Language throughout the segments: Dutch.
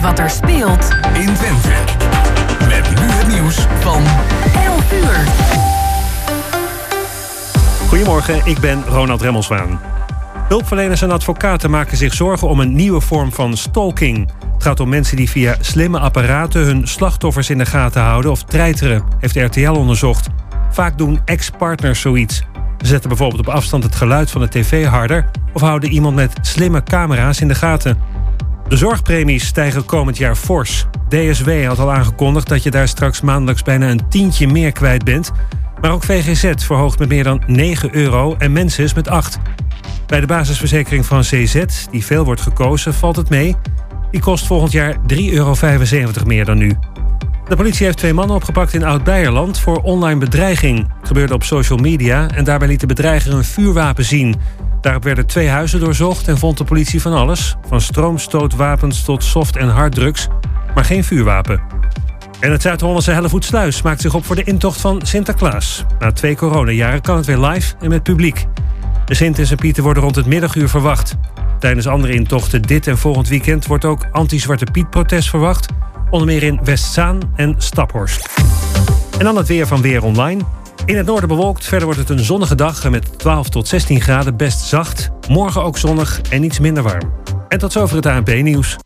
weet wat er speelt in Twente. Met nu het nieuws van 11 uur. Goedemorgen, ik ben Ronald Remmelswaan. Hulpverleners en advocaten maken zich zorgen om een nieuwe vorm van stalking. Het gaat om mensen die via slimme apparaten hun slachtoffers in de gaten houden of treiteren, heeft RTL onderzocht. Vaak doen ex-partners zoiets. Ze zetten bijvoorbeeld op afstand het geluid van de tv harder of houden iemand met slimme camera's in de gaten. De zorgpremies stijgen komend jaar fors. DSW had al aangekondigd dat je daar straks maandelijks bijna een tientje meer kwijt bent. Maar ook VGZ verhoogt met meer dan 9 euro en Mensis met 8. Bij de basisverzekering van CZ, die veel wordt gekozen, valt het mee. Die kost volgend jaar 3,75 euro meer dan nu. De politie heeft twee mannen opgepakt in Oud-Beierland voor online bedreiging. Gebeurde op social media en daarbij liet de bedreiger een vuurwapen zien. Daarop werden twee huizen doorzocht en vond de politie van alles. Van stroomstootwapens tot soft- en harddrugs, maar geen vuurwapen. En het Zuid-Hollandse Hellevoetsluis maakt zich op voor de intocht van Sinterklaas. Na twee coronajaren kan het weer live en met publiek. De Sint en Sint Pieter worden rond het middaguur verwacht. Tijdens andere intochten dit en volgend weekend wordt ook anti-Zwarte Piet-protest verwacht. Onder meer in Westzaan en Staphorst. En dan het weer van Weer Online. In het noorden bewolkt, verder wordt het een zonnige dag met 12 tot 16 graden best zacht. Morgen ook zonnig en iets minder warm. En tot zover het ANP-nieuws.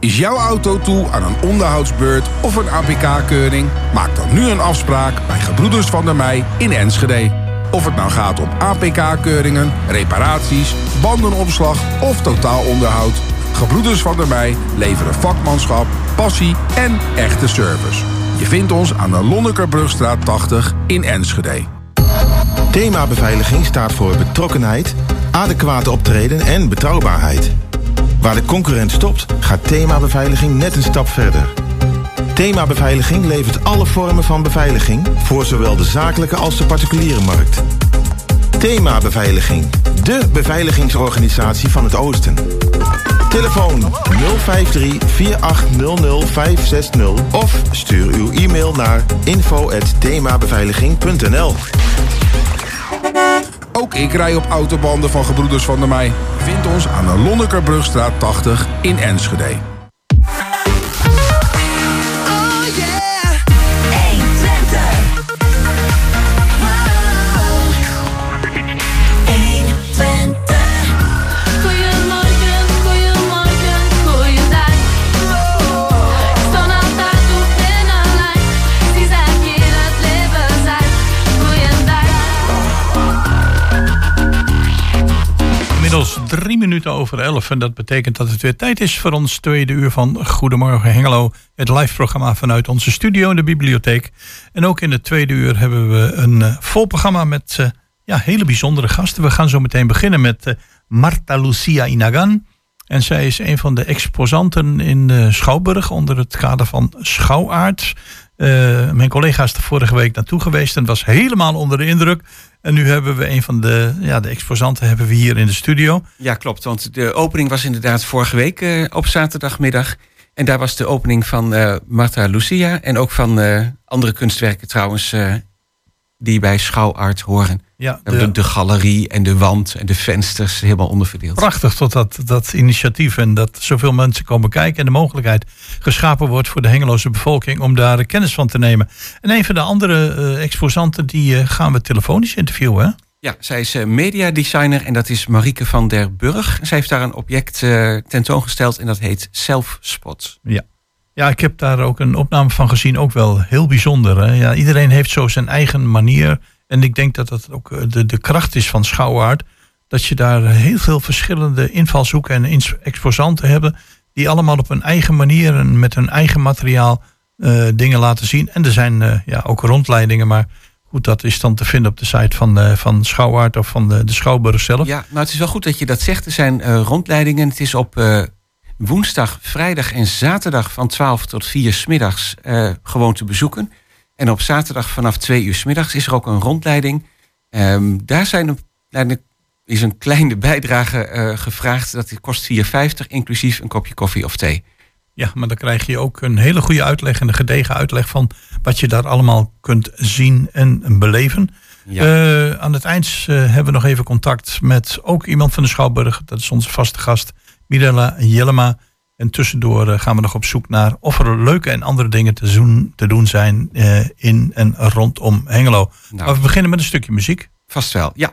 Is jouw auto toe aan een onderhoudsbeurt of een APK-keuring? Maak dan nu een afspraak bij Gebroeders van der Mei in Enschede. Of het nou gaat om APK-keuringen, reparaties, bandenopslag of totaalonderhoud. Gebroeders van der Mei leveren vakmanschap, passie en echte service. Je vindt ons aan de Lonnekerbrugstraat 80 in Enschede. Thema beveiliging staat voor betrokkenheid, adequate optreden en betrouwbaarheid. Waar de concurrent stopt, gaat thema beveiliging net een stap verder. Thema Beveiliging levert alle vormen van beveiliging voor zowel de zakelijke als de particuliere markt. Thema Beveiliging, de beveiligingsorganisatie van het Oosten. Telefoon 053-4800-560 of stuur uw e-mail naar info.themabeveiliging.nl Ook ik rij op autobanden van Gebroeders van der Mei. Vind ons aan de Lonnekerbrugstraat 80 in Enschede. Inmiddels drie minuten over elf. En dat betekent dat het weer tijd is voor ons tweede uur van Goedemorgen Hengelo. Het live programma vanuit onze studio, de bibliotheek. En ook in het tweede uur hebben we een uh, vol programma met uh, ja, hele bijzondere gasten. We gaan zo meteen beginnen met uh, Marta Lucia Inagan. En zij is een van de exposanten in Schouwburg onder het kader van Schouwaard. Mijn collega is er vorige week naartoe geweest en was helemaal onder de indruk. En nu hebben we een van de, ja, de exposanten hebben we hier in de studio. Ja, klopt. Want de opening was inderdaad vorige week uh, op zaterdagmiddag. En daar was de opening van uh, Marta Lucia. En ook van andere kunstwerken trouwens, die bij Schouwart horen. Ja, de... De, de, galerie en de wand en de vensters helemaal onderverdeeld. Prachtig tot dat, dat initiatief en dat zoveel mensen komen kijken en de mogelijkheid geschapen wordt voor de Hengeloze bevolking om daar kennis van te nemen. En een van de andere uh, exposanten die uh, gaan we telefonisch interviewen. Hè? Ja, zij is uh, mediadesigner en dat is Marieke van der Burg. Zij heeft daar een object tentoongesteld en dat heet Self-Spot. Ja. Ja, ik heb daar ook een opname van gezien, ook wel heel bijzonder. Hè? Ja, iedereen heeft zo zijn eigen manier en ik denk dat dat ook eh, de, de kracht is van Schouwaard. Dat je daar heel veel verschillende invalshoeken en exposanten hebben. Die allemaal op hun eigen manier en met hun eigen materiaal uh, dingen laten zien. En er zijn uh, ja, ook rondleidingen, maar goed, dat is dan te vinden op de site van, uh, van Schouwaard of van de, de Schouwburg zelf. Ja, nou het is wel goed dat je dat zegt. Er zijn rondleidingen. Het is op woensdag, vrijdag en zaterdag van 12 tot 4 smiddags gewoon te bezoeken. En op zaterdag vanaf twee uur s middags is er ook een rondleiding. Um, daar zijn een, is een kleine bijdrage uh, gevraagd. Dat kost 4,50 inclusief een kopje koffie of thee. Ja, maar dan krijg je ook een hele goede uitleg en een gedegen uitleg van wat je daar allemaal kunt zien en beleven. Ja. Uh, aan het eind uh, hebben we nog even contact met ook iemand van de Schouwburg. Dat is onze vaste gast, Mirella Jellema. En tussendoor eh, gaan we nog op zoek naar of er leuke en andere dingen te, zoen, te doen zijn eh, in en rondom Hengelo. Nou. Maar we beginnen met een stukje muziek. Vast wel, ja.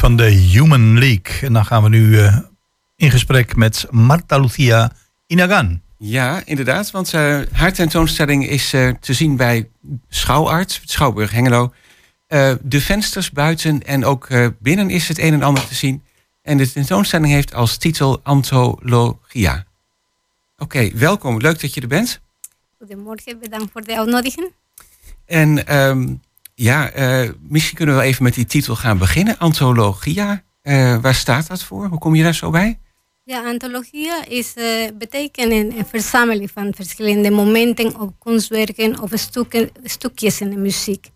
van de Human League. En dan gaan we nu eh, in gesprek met Marta Lucia Inagan. Ja, inderdaad, want eh, haar tentoonstelling is eh, te zien bij Schouwarts, Schouwburg Hengelo. de vensters buiten en ook binnen is het een en ander te zien. En de tentoonstelling heeft als titel Anthologia. Oké, welkom. Leuk dat je er bent. Goedemorgen, bedankt voor de uitnodiging. En um, ja, eh, misschien kunnen we even met die titel gaan beginnen. Antologia, uh, waar staat dat voor? Hoe kom je daar zo bij? Ja, antologia is, uh, betekent een, verzameling van verschillende momenten of kunstwerken of stukken, stukjes in de muziek.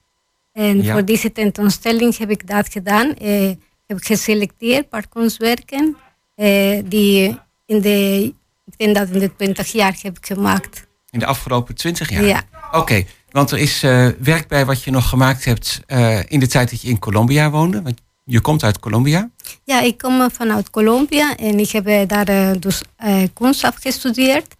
En voor deze tentoonstelling heb ik dat gedaan. Ik heb geselecteerd een paar kunstwerken die in de, ik denk dat in de 20 jaar heb ik gemaakt. In de afgelopen 20 jaar? Ja. Oké. Want er is eh, werk bij wat je nog gemaakt hebt eh, in de tijd dat je in Colombia woonde. Want je komt uit Colombia. Ja, ik kom vanuit Colombia en ik heb eh, daar dus kunst afgestudeerd.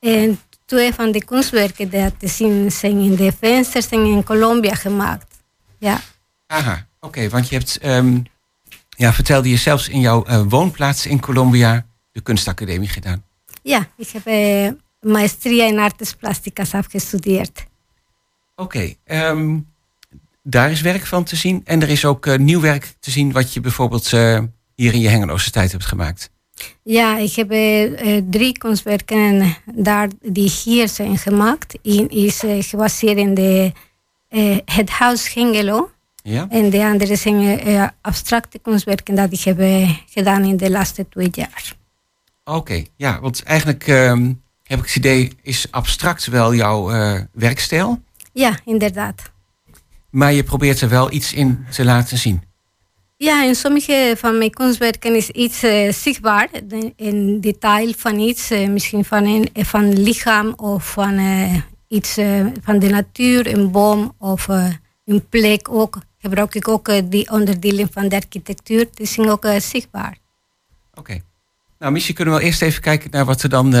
En twee van de kunstwerken die te zien zijn in de vensters zijn in Colombia gemaakt. Ja, Aha, oké. want je hebt, ehm, ja, vertelde je zelfs in jouw woonplaats in Colombia de kunstacademie gedaan. ja ik heb eh, maestria in artes plásticas afgestudeerd. Oké, ehm, daar is werk van te zien. En er is ook eh, nieuw werk te zien wat je bijvoorbeeld eh, hier in je Hengeloze tijd hebt gemaakt. Ja, ik heb eh, drie kunstwerken daar die hier zijn gemaakt. Eén is gebaseerd in de, het huis Hengelo. Ja? En de andere zijn abstracte kunstwerken dat ik heb gedaan in de laatste twee jaar. Oké, ja, want eigenlijk ehm, heb ik het idee, is abstract wel jouw werkstijl. Ja, inderdaad. Maar je probeert er wel iets in te laten zien. Ja, in sommige van mijn kunstwerken is iets eh, zichtbaar. Een detail van iets, eh, misschien van een van lichaam of van eh, iets van de natuur, een boom of een plek ook. Gebruik ik ook die onderdelen van de architectuur. Die zijn ook zichtbaar. Oké. Nou, misschien kunnen we eerst even kijken naar wat er dan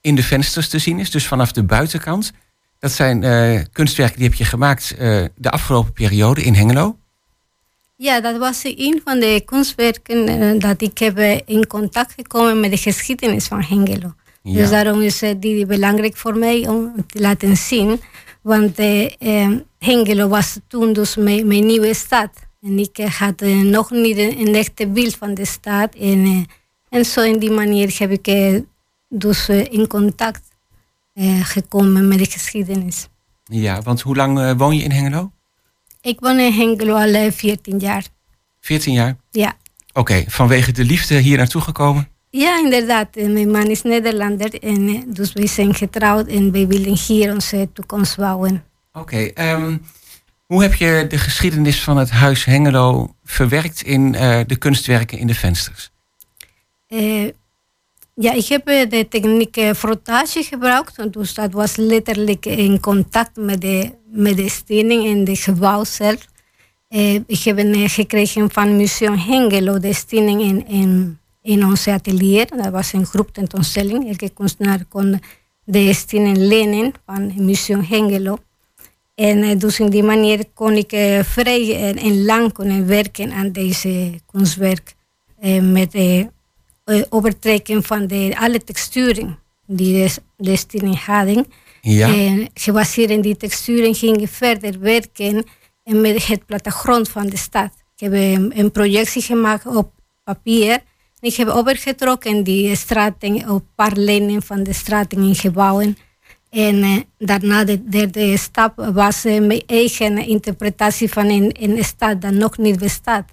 in de vensters te zien is. Dus vanaf de buitenkant. Dat zijn eh, kunstwerken die heb je gemaakt eh, de afgelopen periode in Hengelo. Ja, dat was een van de kunstwerken eh, dat ik heb in contact gekomen met de geschiedenis van Hengelo. Ja. Dus daarom is die belangrijk voor mij om te laten zien. Want Hengelo was toen dus mijn, mijn nieuwe stad. En ik had nog niet een, echte beeld van de stad. En, en zo in die manier heb ik dus in contact gekomen met de geschiedenis. Ja, want hoe lang eh, woon je in Hengelo? Ik woon in Hengelo al eh, 14 jaar. 14 jaar? Ja. Oké, vanwege de liefde hier naartoe gekomen? Ja, inderdaad. Eh, Mijn man is Nederlander en eh, dus wij zijn getrouwd en wij willen hier onze toekomst bouwen. Oké, ehm, hoe heb je de geschiedenis van het huis Hengelo verwerkt in eh, de kunstwerken in de vensters? Eh, ja, ik heb eh, de techniek eh, frottage gebruikt. Dus dat was letterlijk in contact met de, met de stening en de gebouw zelf. Eh, ik heb gekregen van Museum Hengelo de stening in, in, in ons atelier. Dat was een groep tentoonstelling. Elke kunstenaar kon de stening lenen van Museum Hengelo. En dus in die manier kon ik vrij en, lang kunnen werken aan deze kunstwerk. Eh, met eh, overtrekken van de, alle texturen die de, de hadden. Ja. En gebaseerd in die texturen ging ik verder werken en met het plattegrond van de stad. Ik heb een, projectie gemaakt op papier. En ik heb overgetrokken die straten op paar lijnen van de straten in gebouwen. En eh, daarna de derde stap was eh, mijn eigen interpretatie van een, een stad dat nog niet bestaat.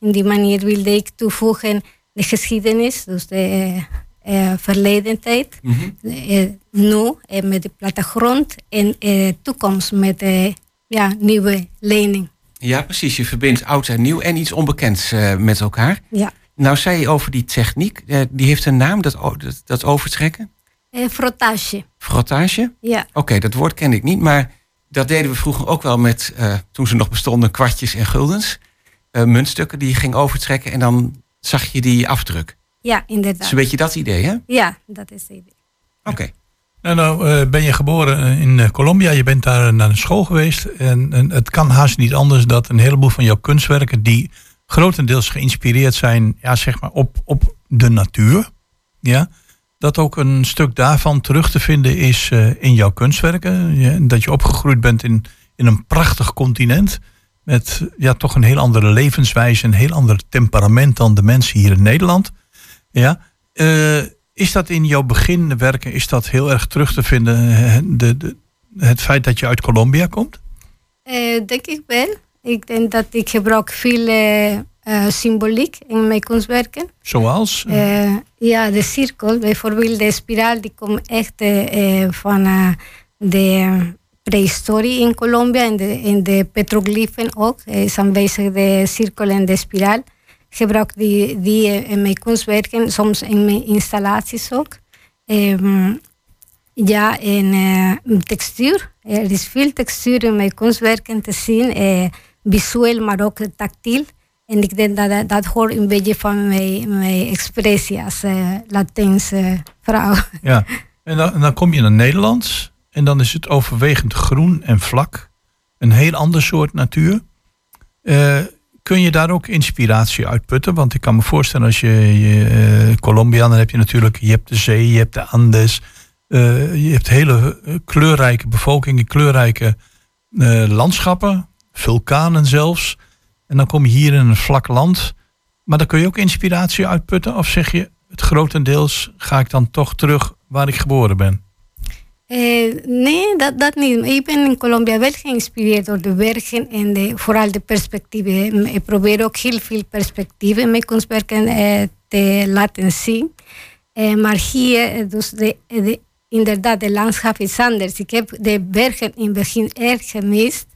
In die manier wilde ik toevoegen de geschiedenis, dus de eh, eh, verleden tijd, eh, nu eh, met de plattegrond en toekomst met eh, ja, nieuwe lening. Ja, precies. Je verbindt oud en nieuw en iets onbekends met elkaar. Ja. Nou zei je over die techniek, die heeft een naam, dat, dat, dat overtrekken? Frottage, Frottage? ja. Oké, dat woord kende ik niet, maar dat deden we vroeger ook wel met, toen ze nog bestonden, kwartjes en guldens. Muntstukken die je ging overtrekken en dan zag je die afdruk. Ja, inderdaad. een beetje dat idee, hè? Ja, dat is het idee. Oké. Nou, nou eh, ben je geboren eh, in eh, Colombia. Je bent daar naar een school geweest. En, en het kan haast niet anders dat een heleboel van jouw kunstwerken... die grotendeels geïnspireerd zijn ja, zeg maar op, op de natuur... Ja, dat ook een stuk daarvan terug te vinden is eh, in jouw kunstwerken. Ja, dat je opgegroeid bent in, in een prachtig continent... met ja, toch een heel andere levenswijze... een heel ander temperament dan de mensen hier in Nederland. Ja, eh, is dat in jouw beginwerken is dat heel erg terug te vinden? eh, De, de, het feit dat je uit Colombia komt? Eh, denk ik wel. Ik denk dat ik gebruik veel eh, symboliek in mijn kunstwerken. Zoals? Ja, de cirkel, bijvoorbeeld de spiraal, die komt echt van de prehistorie in Colombia en de, in de petroglyphen ook. Eh, is aanwezig de cirkel en de spiraal. Gebruik die, die eh, in mijn kunstwerken, soms in mijn installaties ook. Ehm, Ja, en eh, textuur. Er is veel textuur in mijn kunstwerken te zien. eh, visueel, maar ook tactiel. En ik denk dat dat, hoort een beetje van mijn, mijn expressie als eh, Latijnse vrouw. Ja. En dan, en dan kom je naar Nederland en dan is het overwegend groen en vlak. Een heel ander soort natuur. Eh, kun je daar ook inspiratie uit putten? Want ik kan me voorstellen als je, je Colombia, dan heb je natuurlijk, je hebt de zee, je hebt de Andes. eh, je hebt hele kleurrijke bevolkingen, kleurrijke landschappen, vulkanen zelfs. En dan kom je hier in een vlak land. Maar dan kun je ook inspiratie uitputten? Of zeg je, het grotendeels ga ik dan toch terug waar ik geboren ben? Eh, nee, dat, dat niet. Ik ben in Colombia wel geïnspireerd door de werken en de, vooral de perspectieven. Ik probeer ook heel veel perspectieven mijn kunstwerken eh, te laten zien. Eh, maar hier, dus de, de, inderdaad, de landschap is anders. Ik heb de bergen in het begin erg gemist.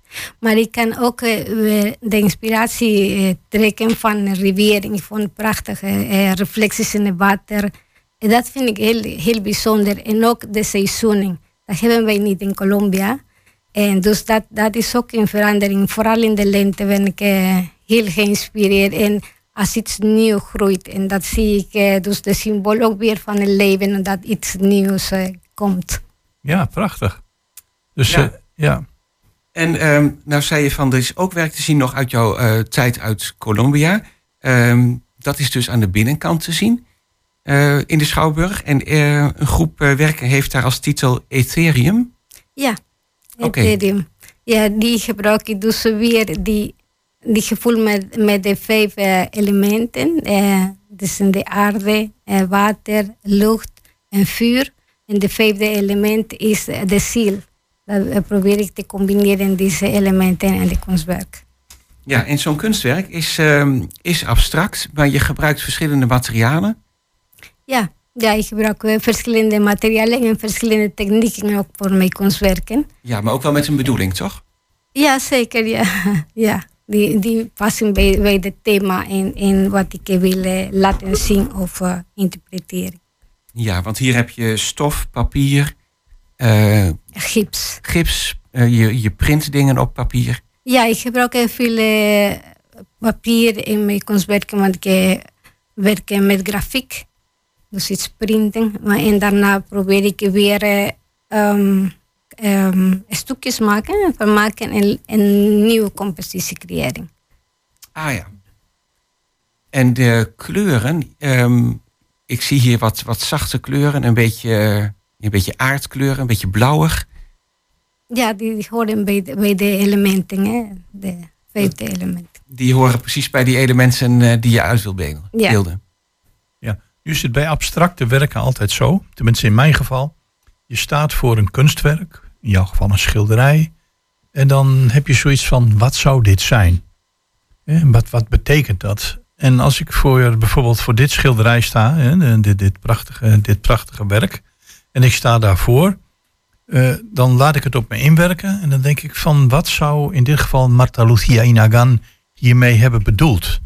Maar ik kan ook de inspiratie trekken van een rivier. Ik prachtige reflecties in het water. En dat vind ik heel, heel bijzonder. En ook de seizoenen. Dat hebben wij niet in Colombia. En dus dat, dat is ook een verandering. Vooral in de lente ben ik eh, heel geïnspireerd. En als iets nieuw groeit. En dat zie ik eh, dus de symbool ook weer van het leven. En dat iets nieuws eh, komt. Ja, prachtig. Dus Ja. ja. ja. En ehm, nou zei je van, er is ook werk te zien nog uit jouw eh, tijd uit Colombia. Ehm, dat is dus aan de binnenkant te zien eh, in de Schouwburg. En eh, een groep eh, werken heeft daar als titel Ethereum. Ja. Ethereum. Ja, die gebruik ik dus weer die, die gevoel met, met de vijf elementen. dus in de aarde, water, lucht en vuur. En de vijfde element is de ziel. Dat probeer ik te combineren, deze elementen en de kunstwerk. Ja, en zo'n kunstwerk is, ehm, is abstract, maar je gebruikt verschillende materialen. Ja, ja ik gebruik verschillende materialen en verschillende technieken ook voor mijn kunstwerken. Ja, maar ook wel met een bedoeling, toch? Ja, zeker. Ja. ja. Die, die passen bij, bij het thema en, en wat ik wil eh, laten zien of eh, interpreteren. Ja, want hier heb je stof, papier, eh, Gips. gips, je, je print dingen op papier. Ja, ik gebruik heel veel papier in mijn kunstwerken, want ik werk met grafiek. Dus iets printen. Maar, en daarna probeer ik weer ehm, ehm, stukjes maken, vermaken en een nieuwe compositie creëren. Ah ja. En de kleuren, ehm, ik zie hier wat, wat zachte kleuren, een beetje, een beetje aardkleuren, een beetje blauwig. Ja, die horen bij de, bij de elementen, hè? de vijfde element. Die horen precies bij die elementen eh, die je uit wil beelden. Ja. Nu is het bij abstracte werken altijd zo, tenminste in mijn geval. Je staat voor een kunstwerk, in jouw geval een schilderij. En dan heb je zoiets van, wat zou dit zijn? Wat, wat betekent dat? En als ik voor, bijvoorbeeld voor dit schilderij sta, dit, dit, prachtige, dit prachtige werk, en ik sta daarvoor, eh, dan laat ik het op me inwerken. En dan denk ik van, wat zou in dit geval Marta Lucía Inagan hiermee hebben bedoeld?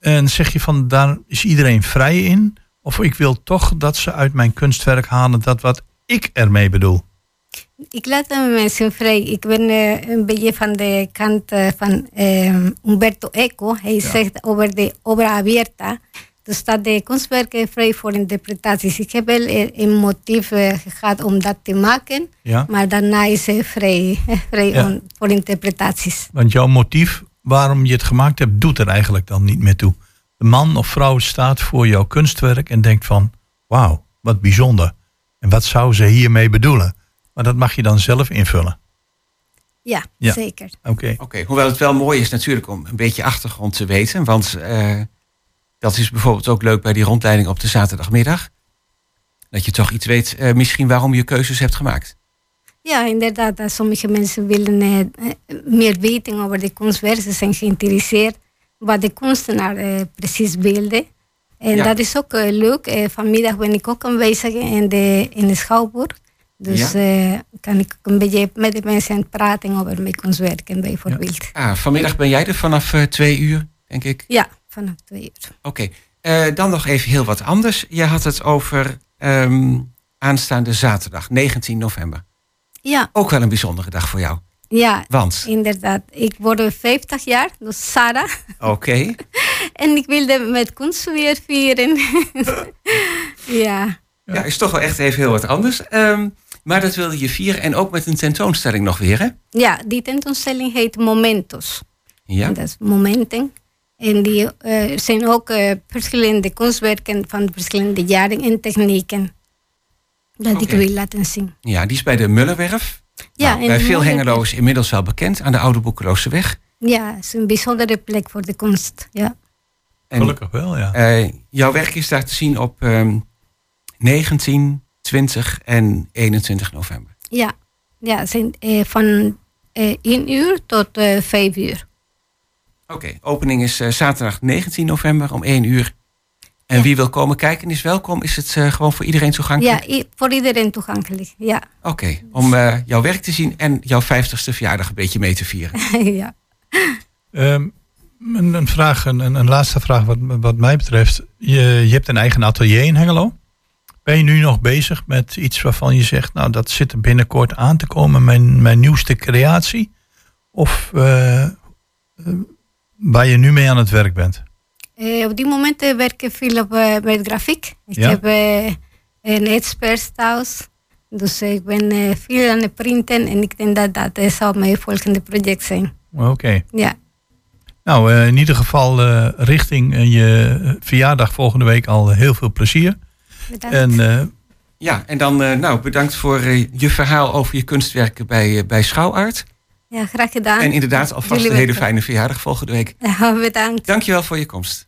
En zeg je van, daar is iedereen vrij in? Of ik wil toch dat ze uit mijn kunstwerk halen dat wat ik ermee bedoel? Ik laat de mensen vrij. Ik ben eh, een beetje van de kant eh, van eh, Umberto Eco. Hij zegt over de obra abierta. Dus staat de kunstwerken vrij voor interpretaties. Ik heb wel eh, een motief eh, gehad om dat te maken. Ja. Maar daarna is het vrij, vrij Ja. om- voor interpretaties. Want jouw motief waarom je het gemaakt hebt, doet er eigenlijk dan niet meer toe. De man of vrouw staat voor jouw kunstwerk en denkt van, wauw, wat bijzonder. En wat zou ze hiermee bedoelen? Maar dat mag je dan zelf invullen. Ja, Ja. zeker. Oké. Oké, hoewel het wel mooi is natuurlijk om een beetje achtergrond te weten. Want eh, dat is bijvoorbeeld ook leuk bij die rondleiding op de zaterdagmiddag. Dat je toch iets weet eh, misschien waarom je keuzes hebt gemaakt. Ja, inderdaad. dat Sommige mensen willen eh, meer weten over de kunstwerk. Ze zijn geïnteresseerd wat de kunstenaar eh, precies beelde. En Ja. dat is ook eh, leuk. Eh, vanmiddag ben ik ook aanwezig in de, in de Schouwburg. Dus Ja. kan ik een beetje met de mensen praten over mijn kunstwerken bijvoorbeeld. Ah, vanmiddag ben jij er vanaf twee uur, denk ik. Ja, vanaf twee uur. Oké, dan nog even heel wat anders. Je had het over ehm, aanstaande zaterdag, 19 november. Ja, Ook wel een bijzondere dag voor jou. ja, Want, inderdaad. Ik word 50 jaar, dus Sarah. oké, En ik wilde met kunst weer vieren. ja. ja, is toch wel echt even heel wat anders. Ehm, maar dat wilde je vieren en ook met een tentoonstelling nog weer, hè? ja, die tentoonstelling heet Momentos. Ja, Dat is momenten. En die, eh, er zijn ook eh, verschillende kunstwerken van verschillende jaren en technieken. Dat ik wil laten zien. ja die is bij de Mullerwerf. Ja, Nou, bij veel Hengeloos inmiddels wel bekend, aan de Oude Boekeloze Weg. Ja, het is een bijzondere plek voor de kunst. Ja, En Gelukkig wel, ja. eh, jouw werk is daar te zien op ehm 19, 20 en 21 november. ja. ja zijn eh, van eh 1 uur tot eh 5 uur. Oké, opening is eh, zaterdag 19 november om 1 uur. En wie wil komen kijken is welkom. Is het eh, gewoon voor iedereen toegankelijk? Ja, voor iedereen toegankelijk. Ja, Oké, om eh, jouw werk te zien en jouw 50ste verjaardag een beetje mee te vieren. ja. Ehm, een, een vraag, een, een laatste vraag wat, wat mij betreft. Je, je hebt een eigen atelier in Hengelo. Ben je nu nog bezig met iets waarvan je zegt, nou dat zit er binnenkort aan te komen, mijn, mijn nieuwste creatie? Of eh, eh, waar je nu mee aan het werk bent? Eh, op dit moment eh, werk ik veel op, eh, met grafiek. Ik Ja. heb eh, een expert thuis. Dus ik ben eh, veel aan het printen en ik denk dat dat eh, zou mijn volgende project zijn. Oké. Ja, Nou, eh, in ieder geval eh, richting eh, je verjaardag volgende week al heel veel plezier. bedankt. En eh, Ja, en dan eh, nou, bedankt voor eh, je verhaal over je kunstwerken bij, eh, bij Schouwart. ja, graag gedaan. En inderdaad alvast een hele fijne verjaardag volgende week. Ja, bedankt. Dankjewel voor je komst.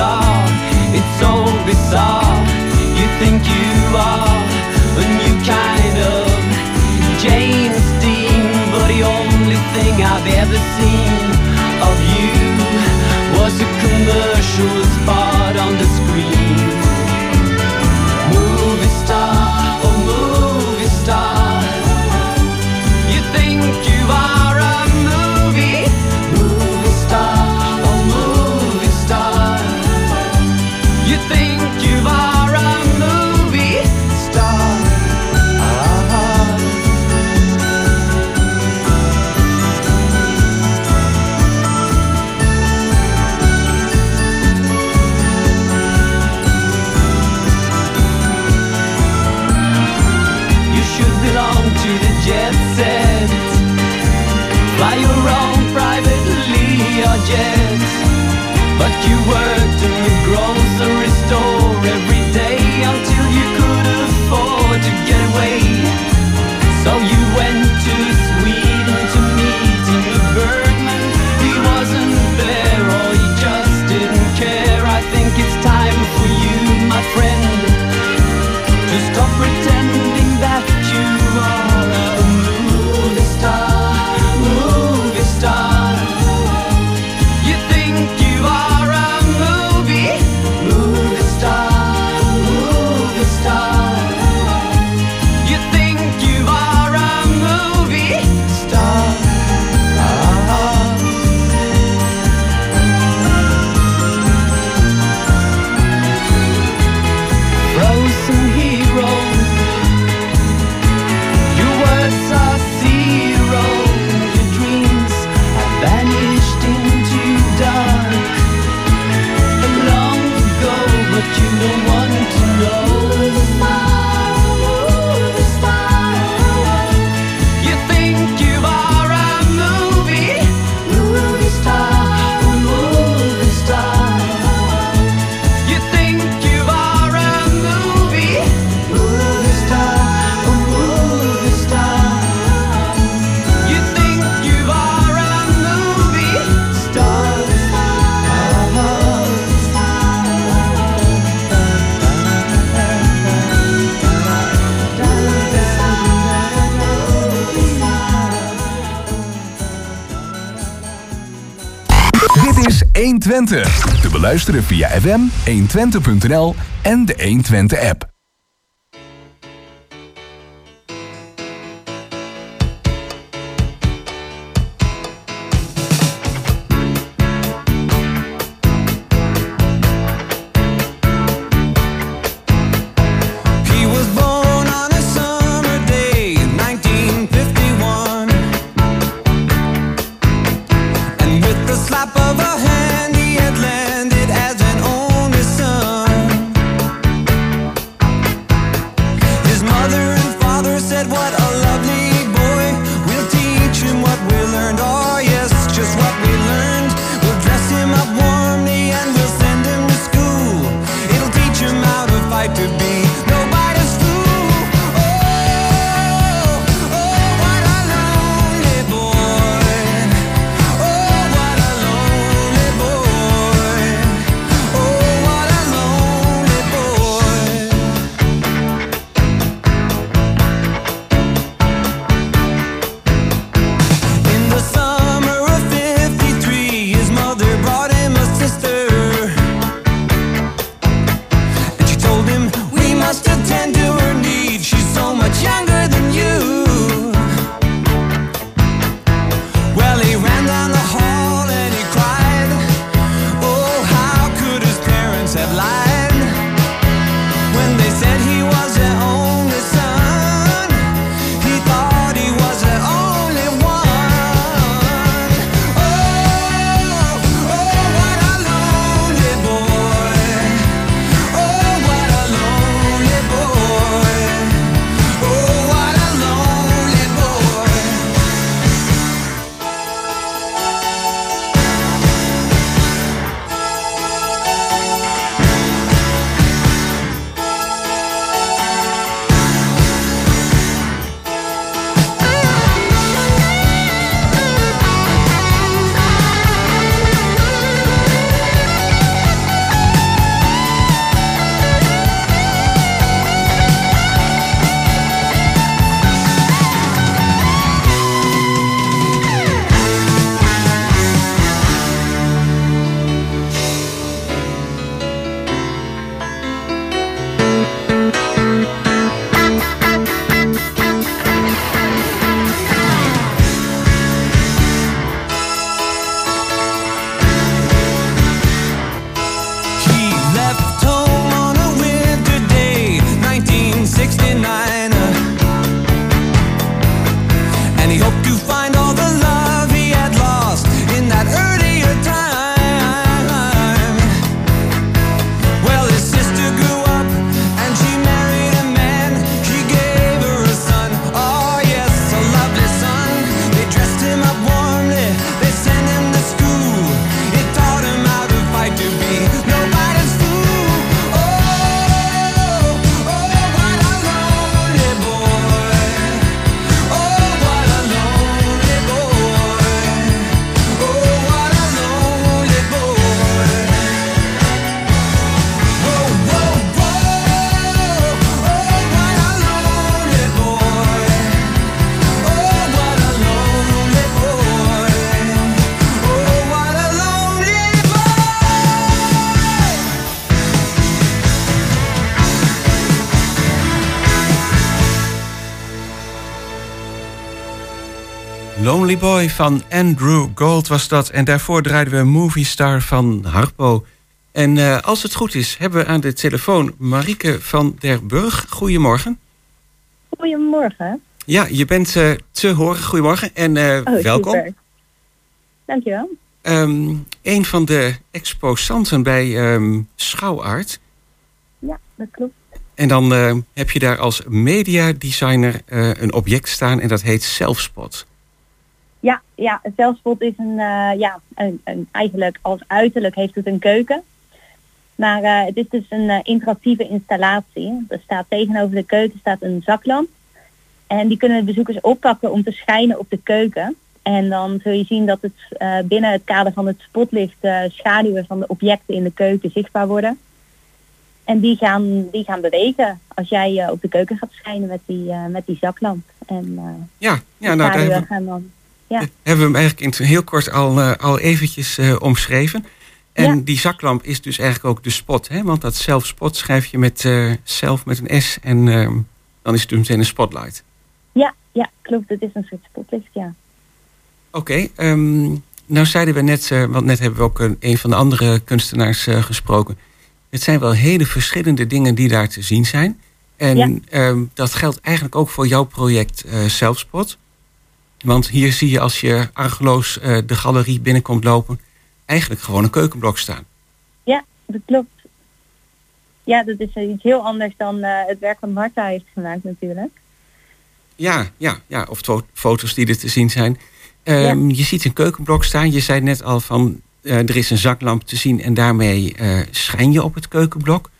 cigar. It's so bizarre. You think you are a new kind of James Dean, but the only thing I've ever seen 120. Te beluisteren via FM, 120.nl en de 120 app. Lonely Boy van Andrew Gold was dat. En daarvoor draaiden we Movie Star van Harpo. En eh, als het goed is, hebben we aan de telefoon Marieke van der Burg. Goedemorgen. Goedemorgen. Ja, je bent eh, te horen. Goedemorgen en eh, Oh, welkom. super. Dankjewel. Ehm, een van de exposanten bij ehm Schouwart. Ja, dat klopt. En dan heb je daar als mediadesigner een object staan en dat heet Selfspot. Ja, ja, het zelfspot is een, eh, ja, een, een, eigenlijk als uiterlijk heeft het een keuken. Maar eh, het is dus een eh, interactieve installatie. Er staat tegenover de keuken staat een zaklamp. En die kunnen de bezoekers oppakken om te schijnen op de keuken. En dan zul je zien dat het binnen het kader van het spotlicht schaduwen van de objecten in de keuken zichtbaar worden. En die gaan, die gaan bewegen als jij op de keuken gaat schijnen met die, met die zaklamp. En Ja, ja nou, daar hebben, gaan dan ja. hebben we hem eigenlijk in heel kort al, eh, al eventjes eh, omschreven. En Ja. die zaklamp is dus eigenlijk ook de spot. Hè? Want dat zelf-spot schrijf je met eh zelf met een S. En ehm, dan is het dus meteen een spotlight. Ja, ja, klopt. Het is een soort spotlicht, ja. Oké, ehm, nou zeiden we net, eh, want net hebben we ook een, een van de andere kunstenaars eh, gesproken. Het zijn wel hele verschillende dingen die daar te zien zijn. En Ja. ehm, dat geldt eigenlijk ook voor jouw project eh Selfspot. Want hier zie je als je argeloos eh, de galerie binnenkomt lopen... eigenlijk gewoon een keukenblok staan. Ja, dat klopt. Ja, dat is iets heel anders dan eh, het werk wat Marta heeft gemaakt natuurlijk. Ja, ja, ja. Of fo- foto's die er te zien zijn. Ehm, Je ziet een keukenblok staan. Je zei net al van eh, er is een zaklamp te zien en daarmee schijn je op het keukenblok.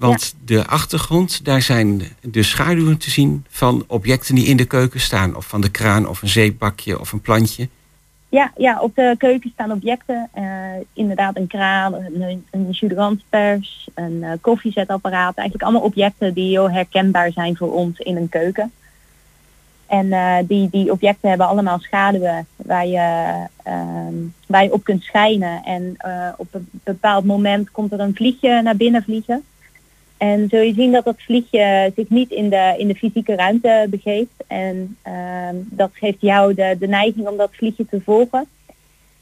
Want de achtergrond, daar zijn de schaduwen te zien van objecten die in de keuken staan. Of van de kraan of een zeepbakje of een plantje. Ja, ja, op de keuken staan objecten. eh, inderdaad een kraan, een, een een eh, koffiezetapparaat. Eigenlijk allemaal objecten die heel herkenbaar zijn voor ons in een keuken. En eh, die, die objecten hebben allemaal schaduwen waar je, ehm, waar je op kunt schijnen. En op een bepaald moment komt er een vliegje naar binnen vliegen. En zul je zien dat dat vliegje zich niet in de, in de fysieke ruimte begeeft. En ehm, dat geeft jou de, de neiging om dat vliegje te volgen.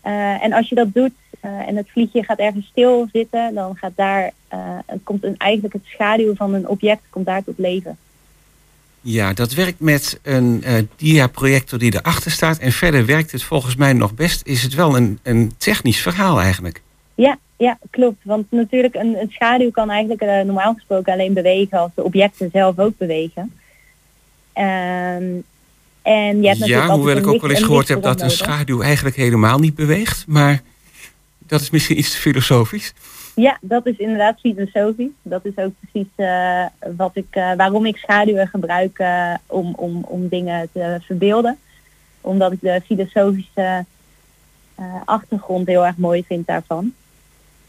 Eh, en als je dat doet eh, en het vliegje gaat ergens stil zitten, dan gaat daar, eh, het komt een, eigenlijk het schaduw van een object komt daar tot leven. Ja, dat werkt met een dia-projector die erachter staat. En verder werkt het volgens mij nog best. Is het wel een, een technisch verhaal eigenlijk. Ja, ja, klopt. Want natuurlijk een, een schaduw kan eigenlijk eh, normaal gesproken alleen bewegen als de objecten zelf ook bewegen. Ehm, en je hebt natuurlijk Ja, hoewel ik ook wel eens een gehoord heb dat een schaduw eigenlijk helemaal niet beweegt. Maar dat is misschien iets te filosofisch. Ja, dat is inderdaad filosofisch. Dat is ook precies eh, wat ik, eh, waarom ik schaduwen gebruik om, om, om dingen te verbeelden. Omdat ik de filosofische achtergrond heel erg mooi vind daarvan.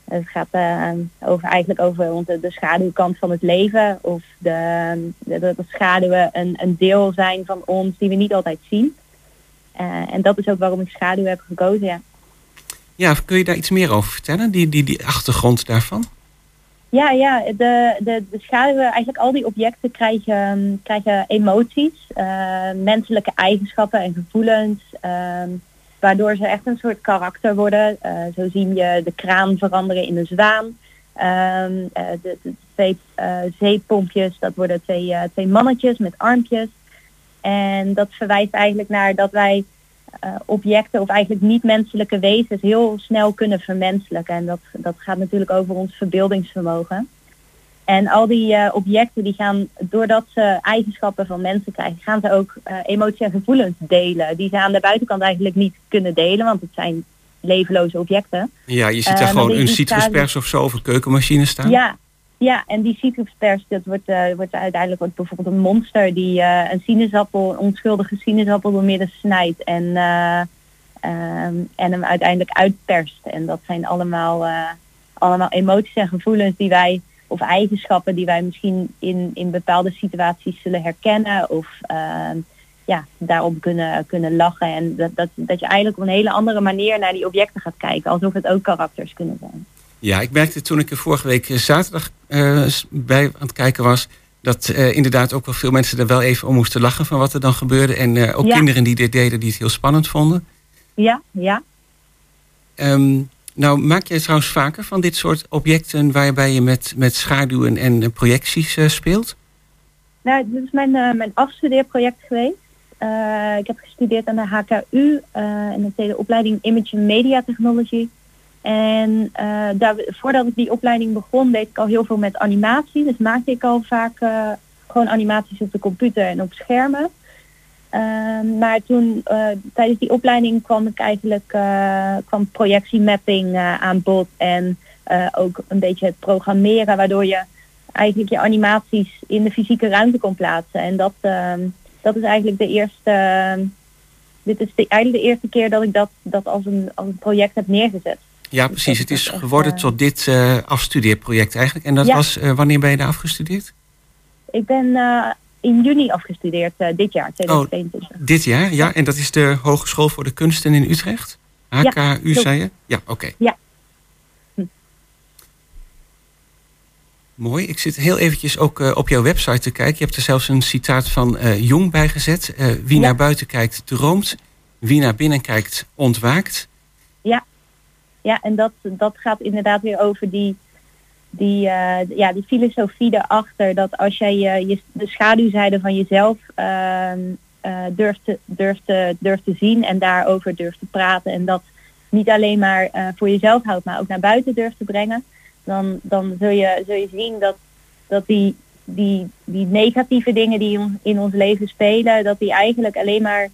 Het gaat eh, over, eigenlijk over onze, de schaduwkant van het leven. Of de, de, schaduwen een, een deel zijn van ons die we niet altijd zien. Eh, en dat is ook waarom ik schaduw heb gekozen, ja. Ja, kun je daar iets meer over vertellen? Die, die, die achtergrond daarvan? Ja, ja de, de, de schaduwen, eigenlijk al die objecten krijgen, krijgen emoties, eh, menselijke eigenschappen en gevoelens, ehm, waardoor ze echt een soort karakter worden. Eh, zo zien je de kraan veranderen in een zwaan. Ehm, eh, de, twee eh, zeepompjes, dat worden twee, twee mannetjes met armpjes. En dat verwijst eigenlijk naar dat wij objecten of eigenlijk niet-menselijke wezens heel snel kunnen vermenselijken. En dat, dat gaat natuurlijk over ons verbeeldingsvermogen. En al die eh, objecten die gaan, doordat ze eigenschappen van mensen krijgen, gaan ze ook eh, emoties en gevoelens delen. Die ze aan de buitenkant eigenlijk niet kunnen delen, want het zijn levenloze objecten. Ja, je ziet Eh, daar gewoon een citruspers of zo of een keukenmachine staan. Ja, ja, en die citruspers, dat wordt, wordt uiteindelijk wordt bijvoorbeeld een monster die een sinaasappel, een onschuldige sinaasappel door midden snijdt en, eh, ehm, en hem uiteindelijk uitperst. En dat zijn allemaal, allemaal emoties en gevoelens die wij, of eigenschappen die wij misschien in, in bepaalde situaties zullen herkennen of ehm, ja, daarom kunnen, kunnen lachen. En dat, dat, dat je eigenlijk op een hele andere manier naar die objecten gaat kijken, alsof het ook karakters kunnen zijn. Ja, ik merkte toen ik er vorige week eh, zaterdag eh, bij aan het kijken was... dat eh, inderdaad ook wel veel mensen er wel even om moesten lachen van wat er dan gebeurde. En ook Ja. kinderen die dit deden die het heel spannend vonden. Ja, ja. Ehm, nou, maak jij trouwens vaker van dit soort objecten... waarbij je met, met schaduwen en eh, projecties eh, speelt? Nou, dit is mijn, eh, mijn afstudeerproject geweest. Ik heb gestudeerd aan de HKU en de tweede opleiding Image and Media Technology. En daar, voordat ik die opleiding begon, deed ik al heel veel met animatie. Dus maakte ik al vaak gewoon animaties op de computer en op schermen. Ehm, maar toen, eh, tijdens die opleiding kwam ik eigenlijk, eh, kwam projectiemapping eh, aan bod. En ook een beetje het programmeren, waardoor je eigenlijk je animaties in de fysieke ruimte kon plaatsen. En dat, ehm, dat is eigenlijk de eerste. ehm, dit is de, eigenlijk de eerste keer dat ik dat, dat als, een, als een project heb neergezet. Ja, precies. Het is geworden tot dit eh, afstudeerproject eigenlijk. En dat Ja. was, wanneer ben je daar afgestudeerd? Ik ben in juni afgestudeerd eh, dit jaar, 2022. Dit jaar, ja. En dat is de Hogeschool voor de Kunsten in Utrecht? HKU, klopt. zei je? Ja, oké. Ja. Mooi. Ik zit heel eventjes ook eh, op jouw website te kijken. Je hebt er zelfs een citaat van eh, Jong bij gezet. Wie naar buiten kijkt, droomt. Wie naar binnen kijkt, ontwaakt. Ja, ja en dat, dat gaat inderdaad weer over die, die, eh, ja, die filosofie erachter. Dat als jij je, de schaduwzijde van jezelf eh, durft, te, durft, te, durft te zien en daarover durft te praten. En dat niet alleen maar eh, voor jezelf houdt, maar ook naar buiten durft te brengen. Dan, dan zul, je, zul je zien dat, dat die, die, die negatieve dingen die in- ons leven spelen, dat die eigenlijk alleen maar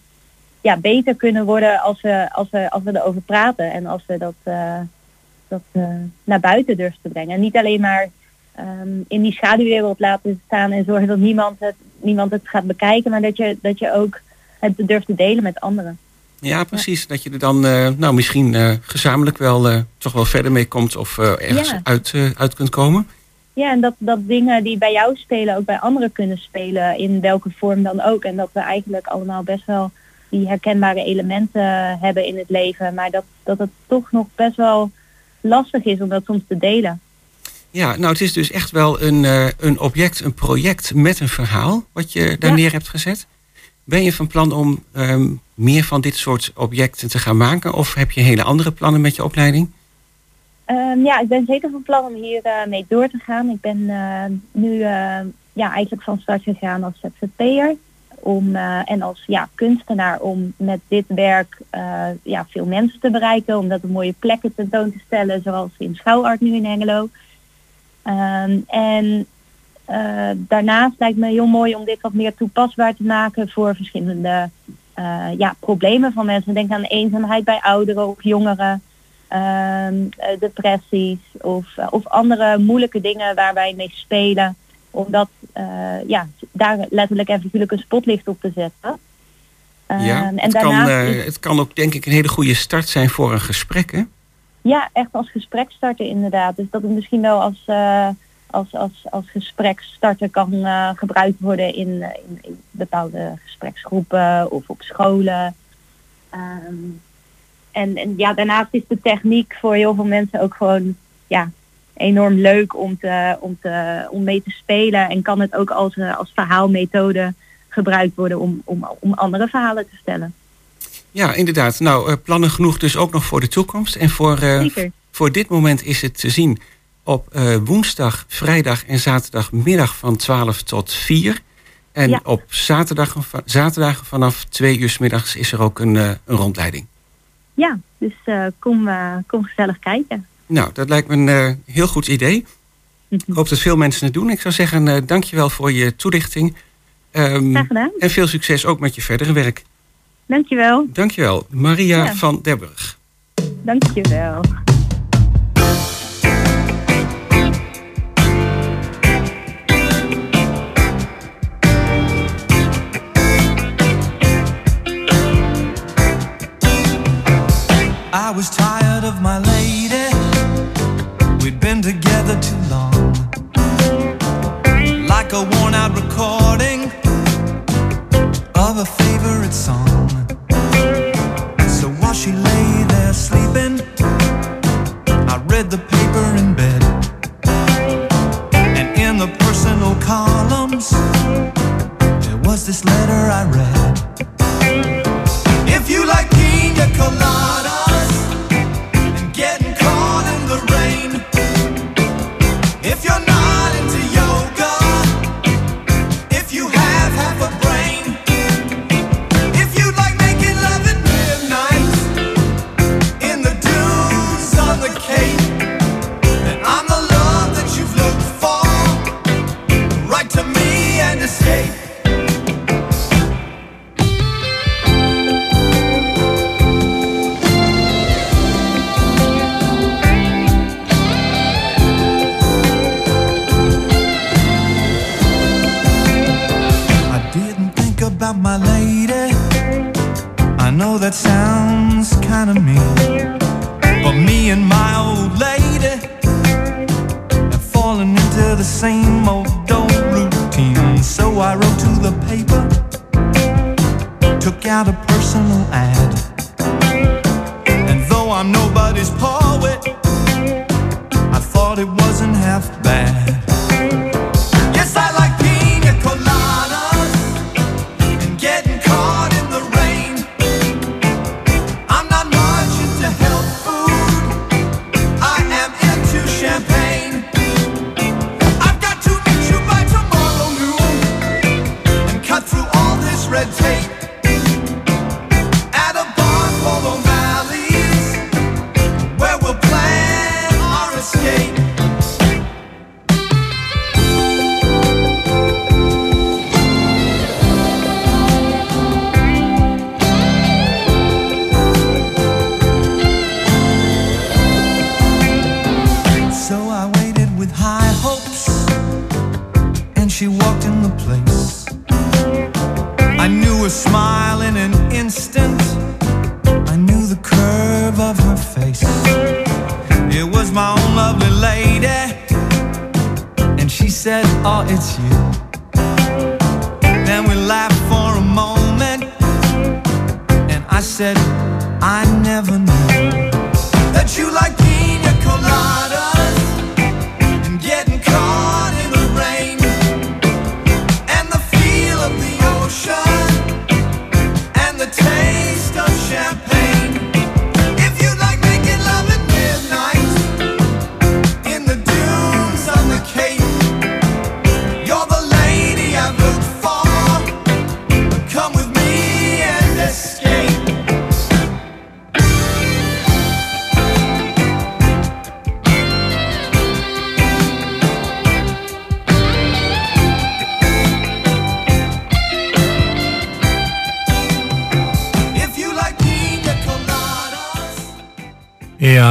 ja, beter kunnen worden als we, als, we, als we erover praten en als we dat, dat eh, naar buiten durven te brengen. En niet alleen maar ehm, in die schaduwwereld laten staan en zorgen dat niemand het, niemand het gaat bekijken, maar dat je, dat je ook het durft te delen met anderen. Ja, precies. Dat je er dan eh, nou, misschien eh, gezamenlijk wel toch wel verder mee komt of ergens Ja. uit, uit kunt komen. Ja, en dat, dat dingen die bij jou spelen ook bij anderen kunnen spelen, in welke vorm dan ook. En dat we eigenlijk allemaal best wel die herkenbare elementen hebben in het leven, maar dat, dat het toch nog best wel lastig is om dat soms te delen. Ja, nou het is dus echt wel een, eh, een object, een project met een verhaal wat je daar Ja. neer hebt gezet. Ben je van plan om ehm, meer van dit soort objecten te gaan maken? Of heb je hele andere plannen met je opleiding? Ehm, ja, ik ben zeker van plan om hier eh, mee door te gaan. Ik ben eh, nu ja, eigenlijk van start gegaan als ZZP'er. Om, eh, en als ja, kunstenaar om met dit werk eh, ja, veel mensen te bereiken. Om dat op mooie plekken tentoon te stellen. Zoals in Schouwart nu in Hengelo. Ehm, en eh, daarnaast lijkt me heel mooi om dit wat meer toepasbaar te maken voor verschillende ja, problemen van mensen. Denk aan eenzaamheid bij ouderen of jongeren ehm, eh, depressies of, of andere moeilijke dingen waar wij mee spelen. Om dat, eh, ja, daar letterlijk en figuurlijk een spotlicht op te zetten. ja, Ehm, en het, kan, daarnaast eh, is- het kan ook denk ik een hele goede start zijn voor een gesprek. Hè? ja, echt als gesprekstarter inderdaad. Dus dat het misschien wel als, eh, als, als, als gesprekstarter kan eh, gebruikt worden in, eh, in, in bepaalde gespreksgroepen of op scholen. Ehm, en, en ja, daarnaast is de techniek voor heel veel mensen ook gewoon ja, enorm leuk om, te, om, te, om mee te spelen. En kan het ook als, eh, als verhaalmethode gebruikt worden om, om, om andere verhalen te vertellen. Ja, inderdaad. Nou, eh, plannen genoeg dus ook nog voor de toekomst. En voor, eh, voor dit moment is het te zien op woensdag, vrijdag en zaterdagmiddag van 12 tot 4. En Ja. op zaterdag, zaterdag vanaf 2 uur 's middags is er ook een, een rondleiding. Ja, dus kom, kom gezellig kijken. Nou, dat lijkt me een eh, heel goed idee. Ik hoop dat veel mensen het doen. Ik zou zeggen, eh dankjewel voor je toelichting. Ehm, Graag gedaan. en veel succes ook met je verdere werk. Dankjewel. Dankjewel, Maria Ja. van Derburg. Dankjewel. I was too long. Like a worn out recording of a favorite song. So while she lay there sleeping, I read the paper in bed. And in the personal columns, there was this letter I read. If you like pina coladas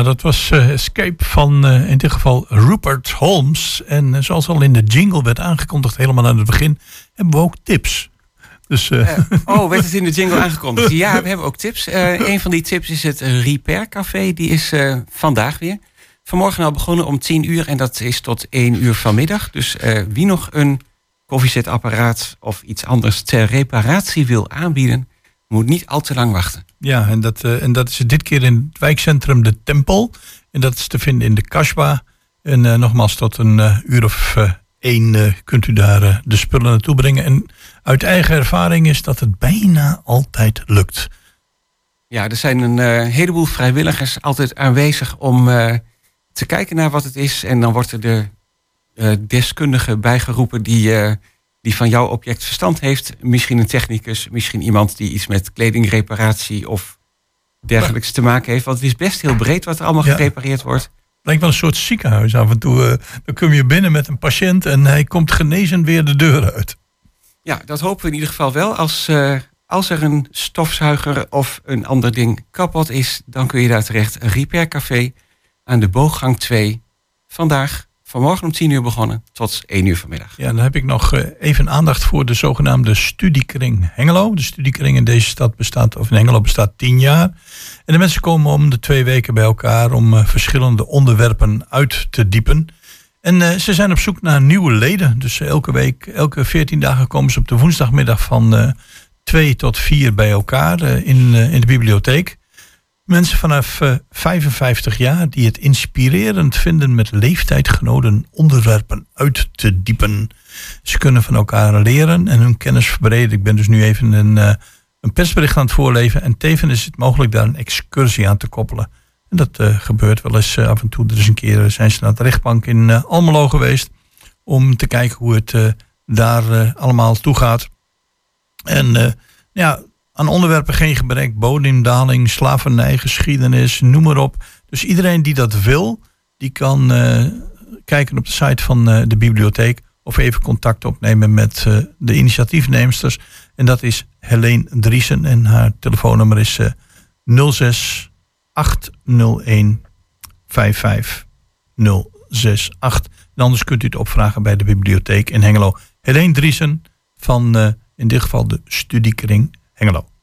dat was eh, Escape van eh, in dit geval Rupert Holmes. En eh, zoals al in de jingle werd aangekondigd, helemaal aan het begin, hebben we ook tips. Dus, Oh, werd het in de jingle aangekondigd? Ja, we hebben ook tips. Een van die tips is het Repair Café. Die is vandaag weer. Vanmorgen al begonnen om 10 uur en dat is tot 1 uur vanmiddag. Dus wie nog een koffiezetapparaat of iets anders ter reparatie wil aanbieden, moet niet al te lang wachten. Ja, en dat, eh, en dat is dit keer in het wijkcentrum De Tempel. En dat is te vinden in de Kasbah. En eh, nogmaals, tot een eh, uur of één kunt u daar de spullen naartoe brengen. En uit eigen ervaring is dat het bijna altijd lukt. Ja, er zijn een heleboel vrijwilligers altijd aanwezig om te kijken naar wat het is. En dan wordt er de deskundige bijgeroepen die, die van jouw object verstand heeft. Misschien een technicus, misschien iemand die iets met kledingreparatie of dergelijks te maken heeft. Want het is best heel breed wat er allemaal gerepareerd wordt. Lijkt wel een soort ziekenhuis af en toe. eh, dan kom je binnen met een patiënt en hij komt genezen weer de deur uit. Ja, dat hopen we in ieder geval wel. Als, eh, als er een stofzuiger of een ander ding kapot is, dan kun je daar terecht. Een Repair Café aan de Booggang 2. Vandaag, vanmorgen om 10 uur begonnen, tot 1 uur vanmiddag. Ja, dan heb ik nog eh, even aandacht voor de zogenaamde studiekring Hengelo. De studiekring in deze stad bestaat, of in Hengelo bestaat tien jaar. En de mensen komen om de twee weken bij elkaar om eh, verschillende onderwerpen uit te diepen. En eh, ze zijn op zoek naar nieuwe leden. Dus elke week, elke 14 dagen komen ze op de woensdagmiddag van eh 2 tot 4 bij elkaar in, in de bibliotheek. Mensen vanaf eh, 55 jaar die het inspirerend vinden met leeftijdgenoten onderwerpen uit te diepen. Ze kunnen van elkaar leren en hun kennis verbreden. Ik ben dus nu even een, eh, een persbericht aan het voorleven. En tevens is het mogelijk daar een excursie aan te koppelen. En dat eh, gebeurt wel eens af en toe. Er is een keer zijn ze naar de rechtbank in Almelo geweest. Om te kijken hoe het daar allemaal toe gaat. En ja, aan onderwerpen geen gebrek. Bodemdaling, slavernij, geschiedenis, noem maar op. Dus iedereen die dat wil, die kan eh, kijken op de site van eh, de bibliotheek. Of even contact opnemen met eh, de initiatiefneemsters. En dat is Helene Driesen. En haar telefoonnummer is eh 06 801 55068. En anders kunt u het opvragen bij de bibliotheek in Hengelo. Helene Driesen van in dit geval de studiekring Hengelo.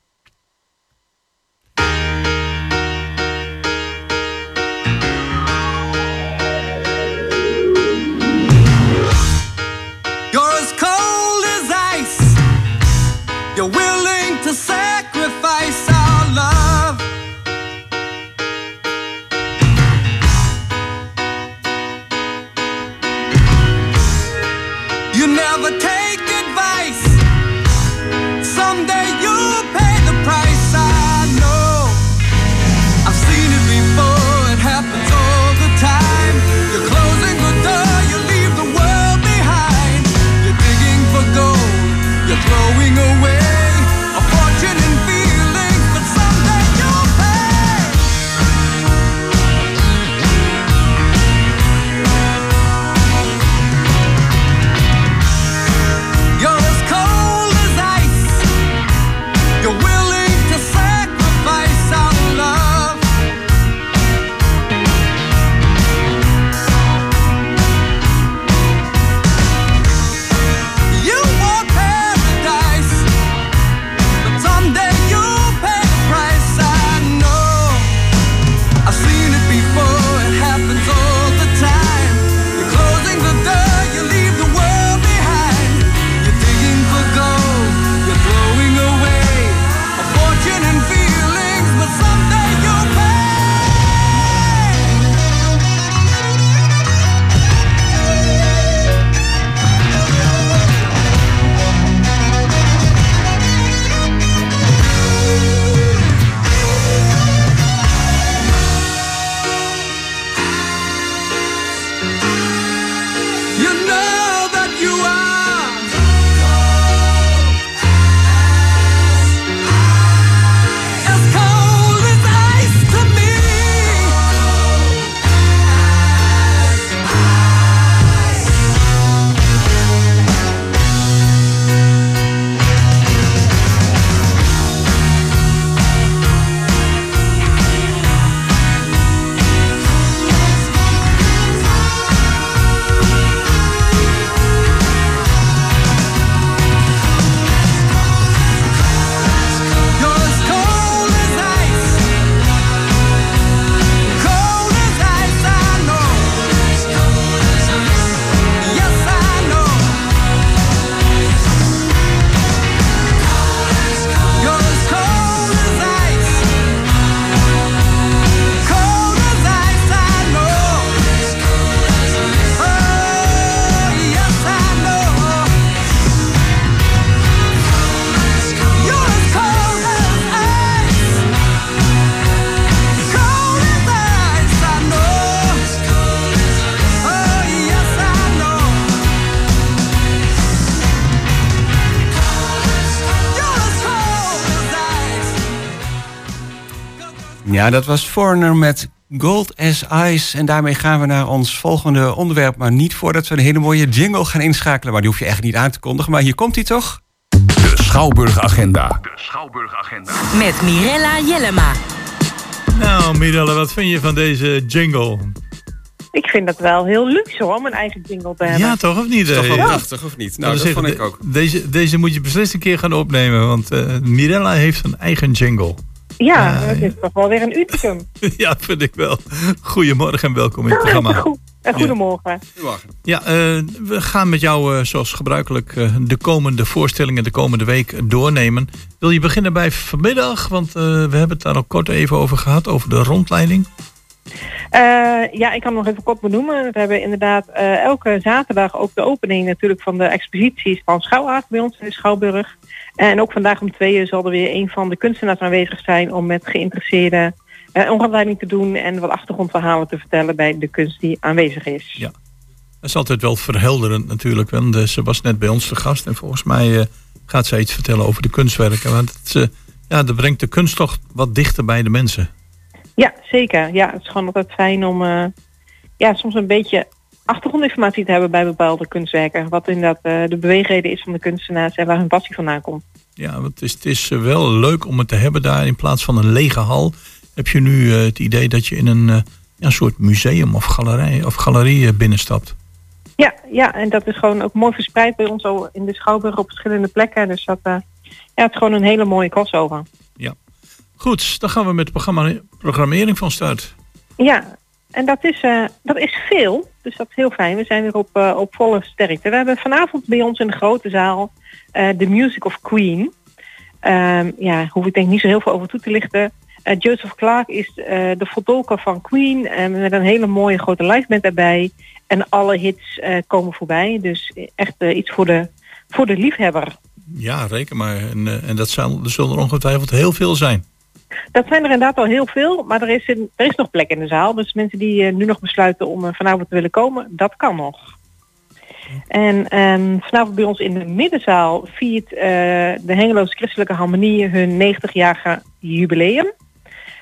Ja, dat was Foreigner met Gold as Ice. En daarmee gaan we naar ons volgende onderwerp. Maar niet voordat we een hele mooie jingle gaan inschakelen. Maar die hoef je echt niet aan te kondigen. Maar hier komt hij toch? De Schouwburg-agenda. Met Mirella Jellema. Nou, Mirella, wat vind je van deze jingle? Ik vind dat wel heel luxe hoor, om een eigen jingle te hebben. Ja, toch of niet? Is toch wel prachtig, of niet? Nou, Ik dat wil vond ik ook. de- Deze, deze moet je beslist een keer gaan opnemen. Want eh, Mirella heeft een eigen jingle. Ja, Ja, dat is toch wel weer een unicum. ja, vind ik wel. Goedemorgen en welkom in het programma. Goed. En goedemorgen. Ja, eh, we gaan met jou eh, zoals gebruikelijk eh, de komende voorstellingen de komende week doornemen. Wil je beginnen bij vanmiddag? Want eh, we hebben het daar al kort even over gehad, over de rondleiding. Eh, ja, ik kan nog even kort benoemen. We hebben inderdaad eh, elke zaterdag ook de opening natuurlijk van de exposities van Schouwaard bij ons in de Schouwburg. En ook vandaag om twee uur zal er weer een van de kunstenaars aanwezig zijn om met geïnteresseerden eh, een rondleiding te doen en wat achtergrondverhalen te vertellen bij de kunst die aanwezig is. Ja. Dat is altijd wel verhelderend natuurlijk. Want eh, ze was net bij ons te gast en volgens mij eh, gaat zij iets vertellen over de kunstwerken. Want het, eh, ja, dat brengt de kunst toch wat dichter bij de mensen. Ja, zeker. Ja, het is gewoon altijd fijn om eh, ja, soms een beetje achtergrondinformatie te hebben bij bepaalde kunstwerken. Wat inderdaad eh, de beweegreden is van de kunstenaars en waar hun passie vandaan komt. Ja, want het is, het is eh, wel leuk om het te hebben daar in plaats van een lege hal. Heb je nu het idee dat je in een, ja, een soort museum of galerij of galerie binnenstapt? Ja, ja, en dat is gewoon ook mooi verspreid bij ons al in de Schouwburg op verschillende plekken. Dus dat, ja, het is gewoon een hele mooie crossover. Goed, dan gaan we met de programmering van start. Ja, en dat is, eh, dat is veel. Dus dat is heel fijn. We zijn weer op, eh, op volle sterkte. We hebben vanavond bij ons in de grote zaal eh The Music of Queen. Ehm, ja, hoef ik denk niet zo heel veel over toe te lichten. Eh, Joseph Clark is eh, de vertolker van Queen. en met een hele mooie grote live band erbij. En alle hits eh, komen voorbij. Dus echt eh, iets voor de, voor de liefhebber. Ja, reken maar. En, eh, en dat zal, er zullen er ongetwijfeld heel veel zijn. Dat zijn er inderdaad al heel veel, maar er is, er is nog plek in de zaal. Dus mensen die eh, nu nog besluiten om eh, vanavond te willen komen, dat kan nog. En ehm, vanavond bij ons in de middenzaal viert eh, de Hengeloze Christelijke Harmonie hun 90-jarige jubileum.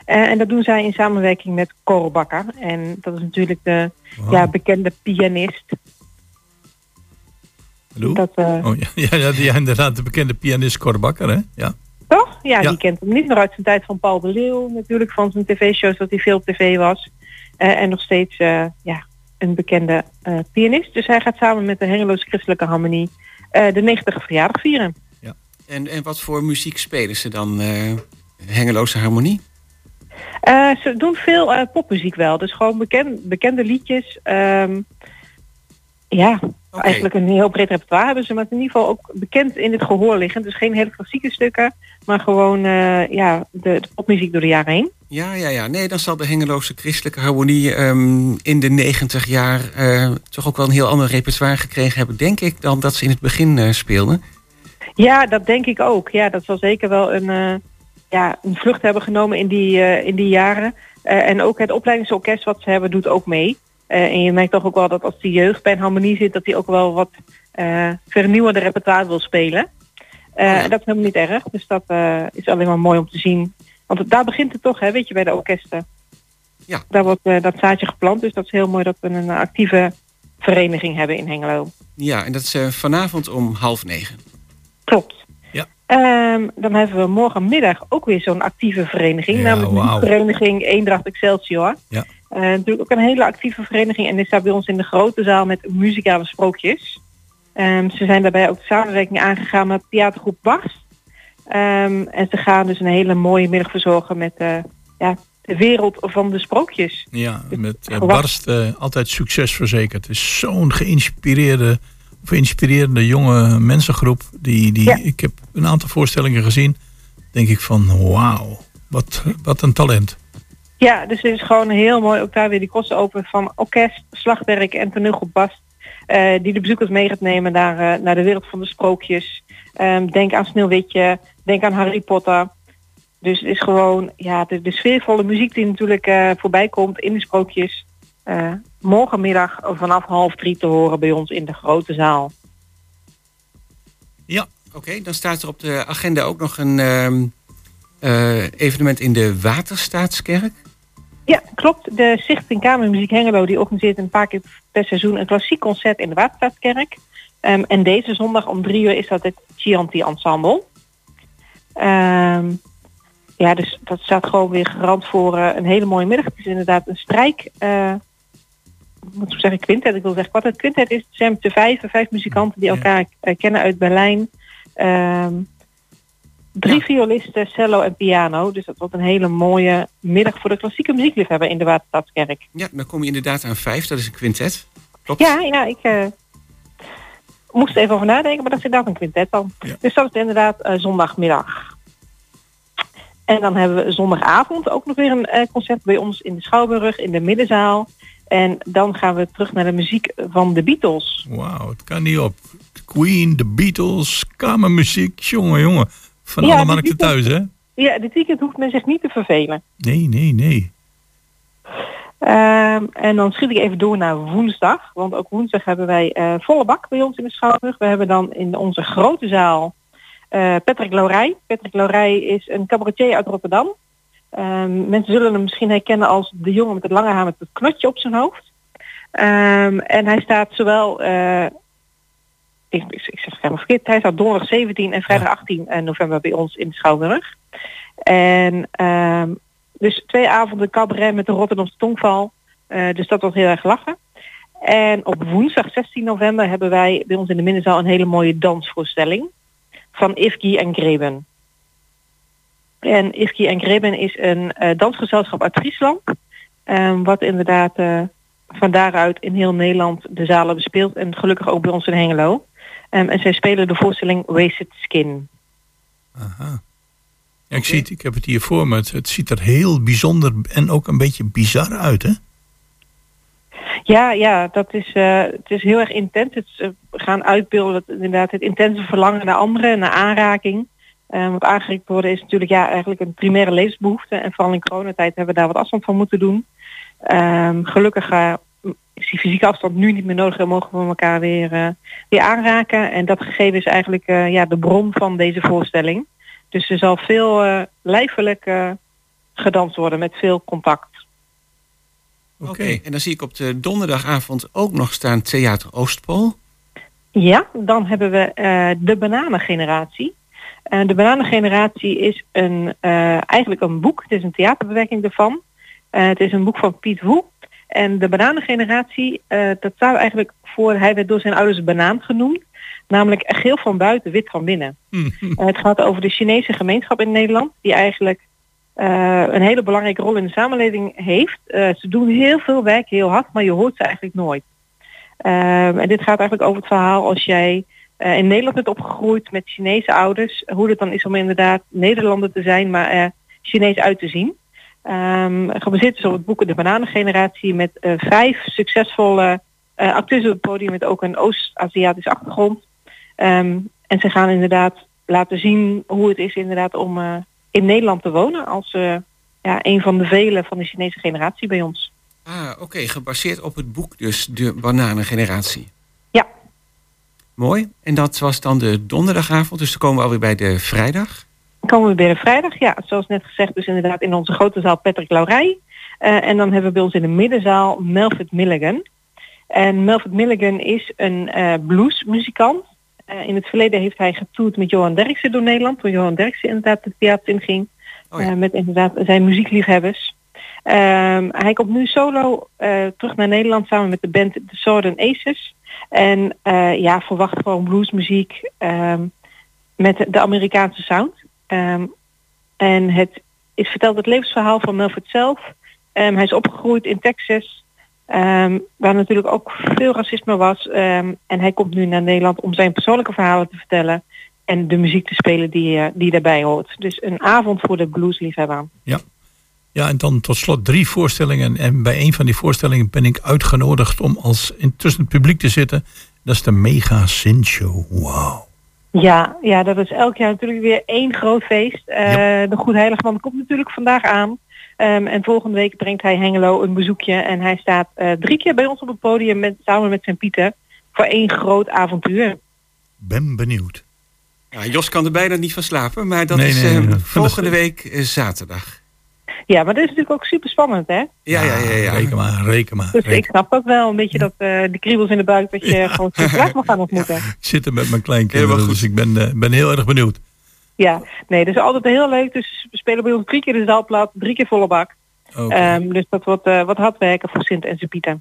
En dat doen zij in samenwerking met Cor Bakker. En dat is natuurlijk de ja, bekende pianist. Hallo? Dat, Oh, ja, ja, ja, die- ja, inderdaad, de bekende pianist Cor Bakker, hè? Ja. Ja, Ja. die kent hem niet meer uit zijn tijd van Paul de Leeuw. Natuurlijk van zijn tv-shows dat hij veel op tv was. Eh, en nog steeds eh, ja, een bekende eh, pianist. Dus hij gaat samen met de Hengeloze Christelijke Harmonie de 90 verjaardag vieren. En, en wat voor muziek spelen ze dan? Hengeloze Harmonie? Ze doen veel popmuziek wel. Dus gewoon beken- bekende liedjes. Ehm, ja, eigenlijk een heel breed repertoire hebben ze. Maar in ieder geval ook bekend in het gehoor liggen. Dus geen hele klassieke stukken. Maar gewoon eh, ja, de, de popmuziek door de jaren heen. Ja, ja, ja. Nee, dan zal de Hengeloze Christelijke Harmonie ehm, in de 90 jaar eh, toch ook wel een heel ander repertoire gekregen hebben, denk ik, dan dat ze in het begin eh, speelden. Ja, dat denk ik ook. Ja, dat zal zeker wel een, ja, een vlucht hebben genomen in die, in die jaren. En ook het opleidingsorkest wat ze hebben doet ook mee. Eh, en je merkt toch ook wel dat als de jeugd bij een harmonie zit, dat hij ook wel wat eh vernieuwende repertoire wil spelen. Eh, En dat is helemaal niet erg. Dus dat is alleen maar mooi om te zien. Want daar begint het toch, hè, weet je, bij de orkesten. Ja. Daar wordt dat zaadje geplant. Dus dat is heel mooi dat we een actieve vereniging hebben in Hengelo. Ja, en dat is vanavond om half negen. Klopt. Ja. Ehm, dan hebben we morgenmiddag ook weer zo'n actieve vereniging. Ja, namelijk wauw. de vereniging Eendracht Excelsior. Ja. Eh, natuurlijk ook een hele actieve vereniging. En die staat bij ons in de grote zaal met muzikale sprookjes. Ehm, ze zijn daarbij ook de samenwerking aangegaan met theatergroep Bars. Ehm, en ze gaan dus een hele mooie middag verzorgen met eh, ja, de wereld van de sprookjes. Ja, met eh, Barst altijd succes verzekerd. Het is zo'n geïnspireerde, of inspirerende jonge mensengroep. Die, die, Ja. Ik heb een aantal voorstellingen gezien. Denk ik van wauw, wat, wat een talent. Ja, dus het is gewoon heel mooi ook daar weer die kosten open van orkest, slagwerk en toneelgroep Bast. eh, die de bezoekers mee gaat nemen naar, eh, naar de wereld van de sprookjes. Ehm, denk aan Sneeuwwitje, denk aan Harry Potter. Dus het is gewoon ja, de, de sfeervolle muziek die natuurlijk eh, voorbij komt in de sprookjes. morgenmiddag vanaf half drie te horen bij ons in de grote zaal. Ja. Oké, dan staat er op de agenda ook nog een, ehm, eh, evenement in de Waterstaatskerk. Ja, klopt. De Stichting Kamermuziek Hengelo die organiseert een paar keer per seizoen een klassiek concert in de Waterstaatskerk. Ehm, en deze zondag om drie uur is dat het Chianti Ensemble. Ehm, ja, dus dat staat gewoon weer garant voor eh, een hele mooie middag. Het is inderdaad een strijk. eh moet ik zeggen, quintet. Ik wil zeggen, wat het quintet is, het zijn de vijf, vijf muzikanten die elkaar eh, kennen uit Berlijn. Ehm, drie violisten, cello en piano. Dus dat wordt een hele mooie middag voor de klassieke muziekliefhebber in de Waterstadskerk. Ja, dan kom je inderdaad aan vijf. Dat is een quintet. Klopt. Ja, ja, ik eh, moest er even over nadenken, maar dat is inderdaad een quintet dan. Dus dat is inderdaad eh, zondagmiddag. En dan hebben we zondagavond ook nog weer een eh, concert bij ons in de Schouwburg, in de middenzaal. En dan gaan we terug naar de muziek van de Beatles. Wauw, het kan niet op. Queen, de Beatles, kamermuziek. Jongen, jongen. Van Ja, alle markten thuis, hè? Ja, dit weekend hoeft men zich niet te vervelen. Nee, nee, nee. Ehm, en dan schiet ik even door naar woensdag. Want ook woensdag hebben wij eh, volle bak bij ons in de Schouwburg. We hebben dan in onze grote zaal eh, Patrick Laurij. Patrick Laurij is een cabaretier uit Rotterdam. Ehm, mensen zullen hem misschien herkennen als de jongen met het lange haar met het knotje op zijn hoofd. Ehm, en hij staat zowel... eh, ik, ik, zeg het helemaal verkeerd. Hij staat donderdag 17 en vrijdag 18 november bij ons in Schouwburg. En ehm, dus twee avonden cabaret met de Rotterdamse tongval. Eh, dus dat was heel erg lachen. En op woensdag 16 november hebben wij bij ons in de Minnezaal een hele mooie dansvoorstelling van Ifki en Greben. En Ifki en Greben is een eh, dansgezelschap uit Friesland. eh, wat inderdaad eh, van daaruit in heel Nederland de zalen bespeelt. En gelukkig ook bij ons in Hengelo. Ehm, en zij spelen de voorstelling Wasted Skin. Aha. Ja, ik, zie het, ik heb het hier voor me. Het, het ziet er heel bijzonder en ook een beetje bizar uit, hè? Ja, ja, dat is, eh, het is heel erg intens. Het gaan uitbeelden inderdaad het intense verlangen naar anderen, naar aanraking. Eh, want aangericht worden is natuurlijk ja, eigenlijk een primaire levensbehoefte. En vooral in coronatijd hebben we daar wat afstand van moeten doen. Ehm, gelukkig eh, is die fysieke afstand nu niet meer nodig en mogen we elkaar weer, eh, weer aanraken. En dat gegeven is eigenlijk eh, ja, de bron van deze voorstelling. Dus er zal veel eh, lijfelijk gedanst worden met veel contact. Oké. En dan zie ik op de donderdagavond ook nog staan Theater Oostpool. Ja, dan hebben we eh, de bananengeneratie. Eh, de bananengeneratie is een, eh, eigenlijk een boek. Het is een theaterbewerking ervan. Eh, het is een boek van Piet Woe. En de bananengeneratie, eh, dat staat eigenlijk voor... Hij werd door zijn ouders banaan genoemd. Namelijk geel van buiten, wit van binnen. Eh, het gaat over de Chinese gemeenschap in Nederland. Die eigenlijk eh, een hele belangrijke rol in de samenleving heeft. Ze doen heel veel werk, heel hard, maar je hoort ze eigenlijk nooit. Ehm, en dit gaat eigenlijk over het verhaal als jij in Nederland bent opgegroeid met Chinese ouders. Hoe het dan is om inderdaad Nederlander te zijn, maar Chinees uit te zien. Ehm gebaseerd is op het boek De Bananengeneratie met eh, vijf succesvolle eh, acteurs op het podium met ook een Oost-Aziatische achtergrond. Ehm, en ze gaan inderdaad laten zien hoe het is inderdaad om eh, in Nederland te wonen als ja, een van de velen van de Chinese generatie bij ons. Ah, oké. Gebaseerd op het boek dus, De Bananengeneratie. Ja. Mooi. En dat was dan de donderdagavond. Dus dan komen we alweer bij de vrijdag. Komen we bij de vrijdag, ja, zoals net gezegd, dus inderdaad in onze grote zaal Patrick Laurij. Eh, en dan hebben we bij ons in de middenzaal Melvin Milligan. En Melvin Milligan is een eh, bluesmuzikant. Eh, in het verleden heeft hij getoerd met Johan Derksen door Nederland, toen Johan Derksen inderdaad het theater inging. Eh, met inderdaad zijn muziekliefhebbers. Ehm, hij komt nu solo terug naar Nederland samen met de band The Sword and Aces. En ja, verwacht gewoon bluesmuziek ehm, met de Amerikaanse sound. Ehm, en het is verteld het levensverhaal van Melvin zelf. Ehm, hij is opgegroeid in Texas, ehm, waar natuurlijk ook veel racisme was. En hij komt nu naar Nederland om zijn persoonlijke verhalen te vertellen en de muziek te spelen die, eh, die daarbij hoort. Dus een avond voor de bluesliefhebber. Ja. Ja, en dan tot slot drie voorstellingen. En bij een van die voorstellingen ben ik uitgenodigd om als intussen het publiek te zitten. Dat is de Mega Sin Show. Ja, ja, dat is elk jaar natuurlijk weer één groot feest. Eh, De Goed Heiligman komt natuurlijk vandaag aan. Ehm, en volgende week brengt hij Hengelo een bezoekje. En hij staat eh, drie keer bij ons op het podium met, samen met zijn Pieter voor één groot avontuur. Ben benieuwd. Ja, Jos kan er bijna niet van slapen, maar dat Nee, is nee, eh, nee. volgende week zaterdag. Ja, maar dat is natuurlijk ook super spannend, hè? Ja, ja, ja. ja. Reken maar, reken maar. Dus reken. ik snap ook wel een beetje dat eh de kriebels in de buik dat je gewoon Sinterklaas mag gaan ontmoeten. Ik zit er met mijn kleinkinderen, goed. dus ik ben, eh, ben heel erg benieuwd. Ja, nee, dat is altijd heel leuk. Dus we spelen bij ons drie keer de zaalplaat, drie keer volle bak. Oké. Ehm, dus dat wordt eh, wat hard werken voor Sint en zijn Pieter.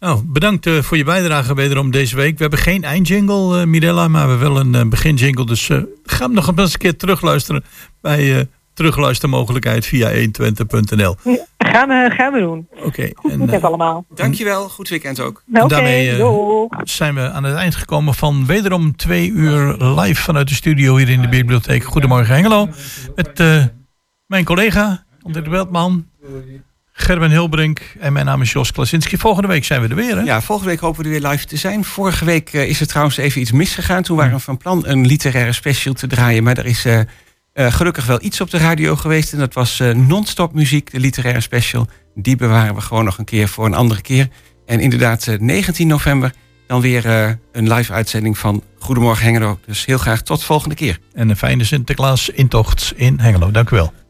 Nou, bedankt eh, voor je bijdrage wederom deze week. We hebben geen eindjingle, eh Mirella, maar we hebben wel een beginjingle. Dus eh, ga hem nog eens een keer terugluisteren bij eh terugluistermogelijkheid via 120.nl. Gaan, gaan we doen. Oké, Goed en weekend eh, allemaal. Dankjewel, goed weekend ook. Nou, Oké, daarmee, eh, zijn we aan het eind gekomen van wederom twee uur live vanuit de studio hier in de bibliotheek. Goedemorgen Hengelo. Met eh, mijn collega, André de Beltman, Gerben Hilbrink en mijn naam is Jos Klasinski. Volgende week zijn we er weer, hè? Ja, volgende week hopen we er weer live te zijn. Vorige week is er trouwens even iets misgegaan. Toen waren we van plan een literaire special te draaien. Maar er is eh, eh, gelukkig wel iets op de radio geweest. En dat was eh, non-stop muziek, de literaire special. Die bewaren we gewoon nog een keer voor een andere keer. En inderdaad, eh, 19 november dan weer eh, een live uitzending van Goedemorgen Hengelo. Dus heel graag tot volgende keer. En een fijne Sinterklaas intocht in Hengelo. Dank u wel.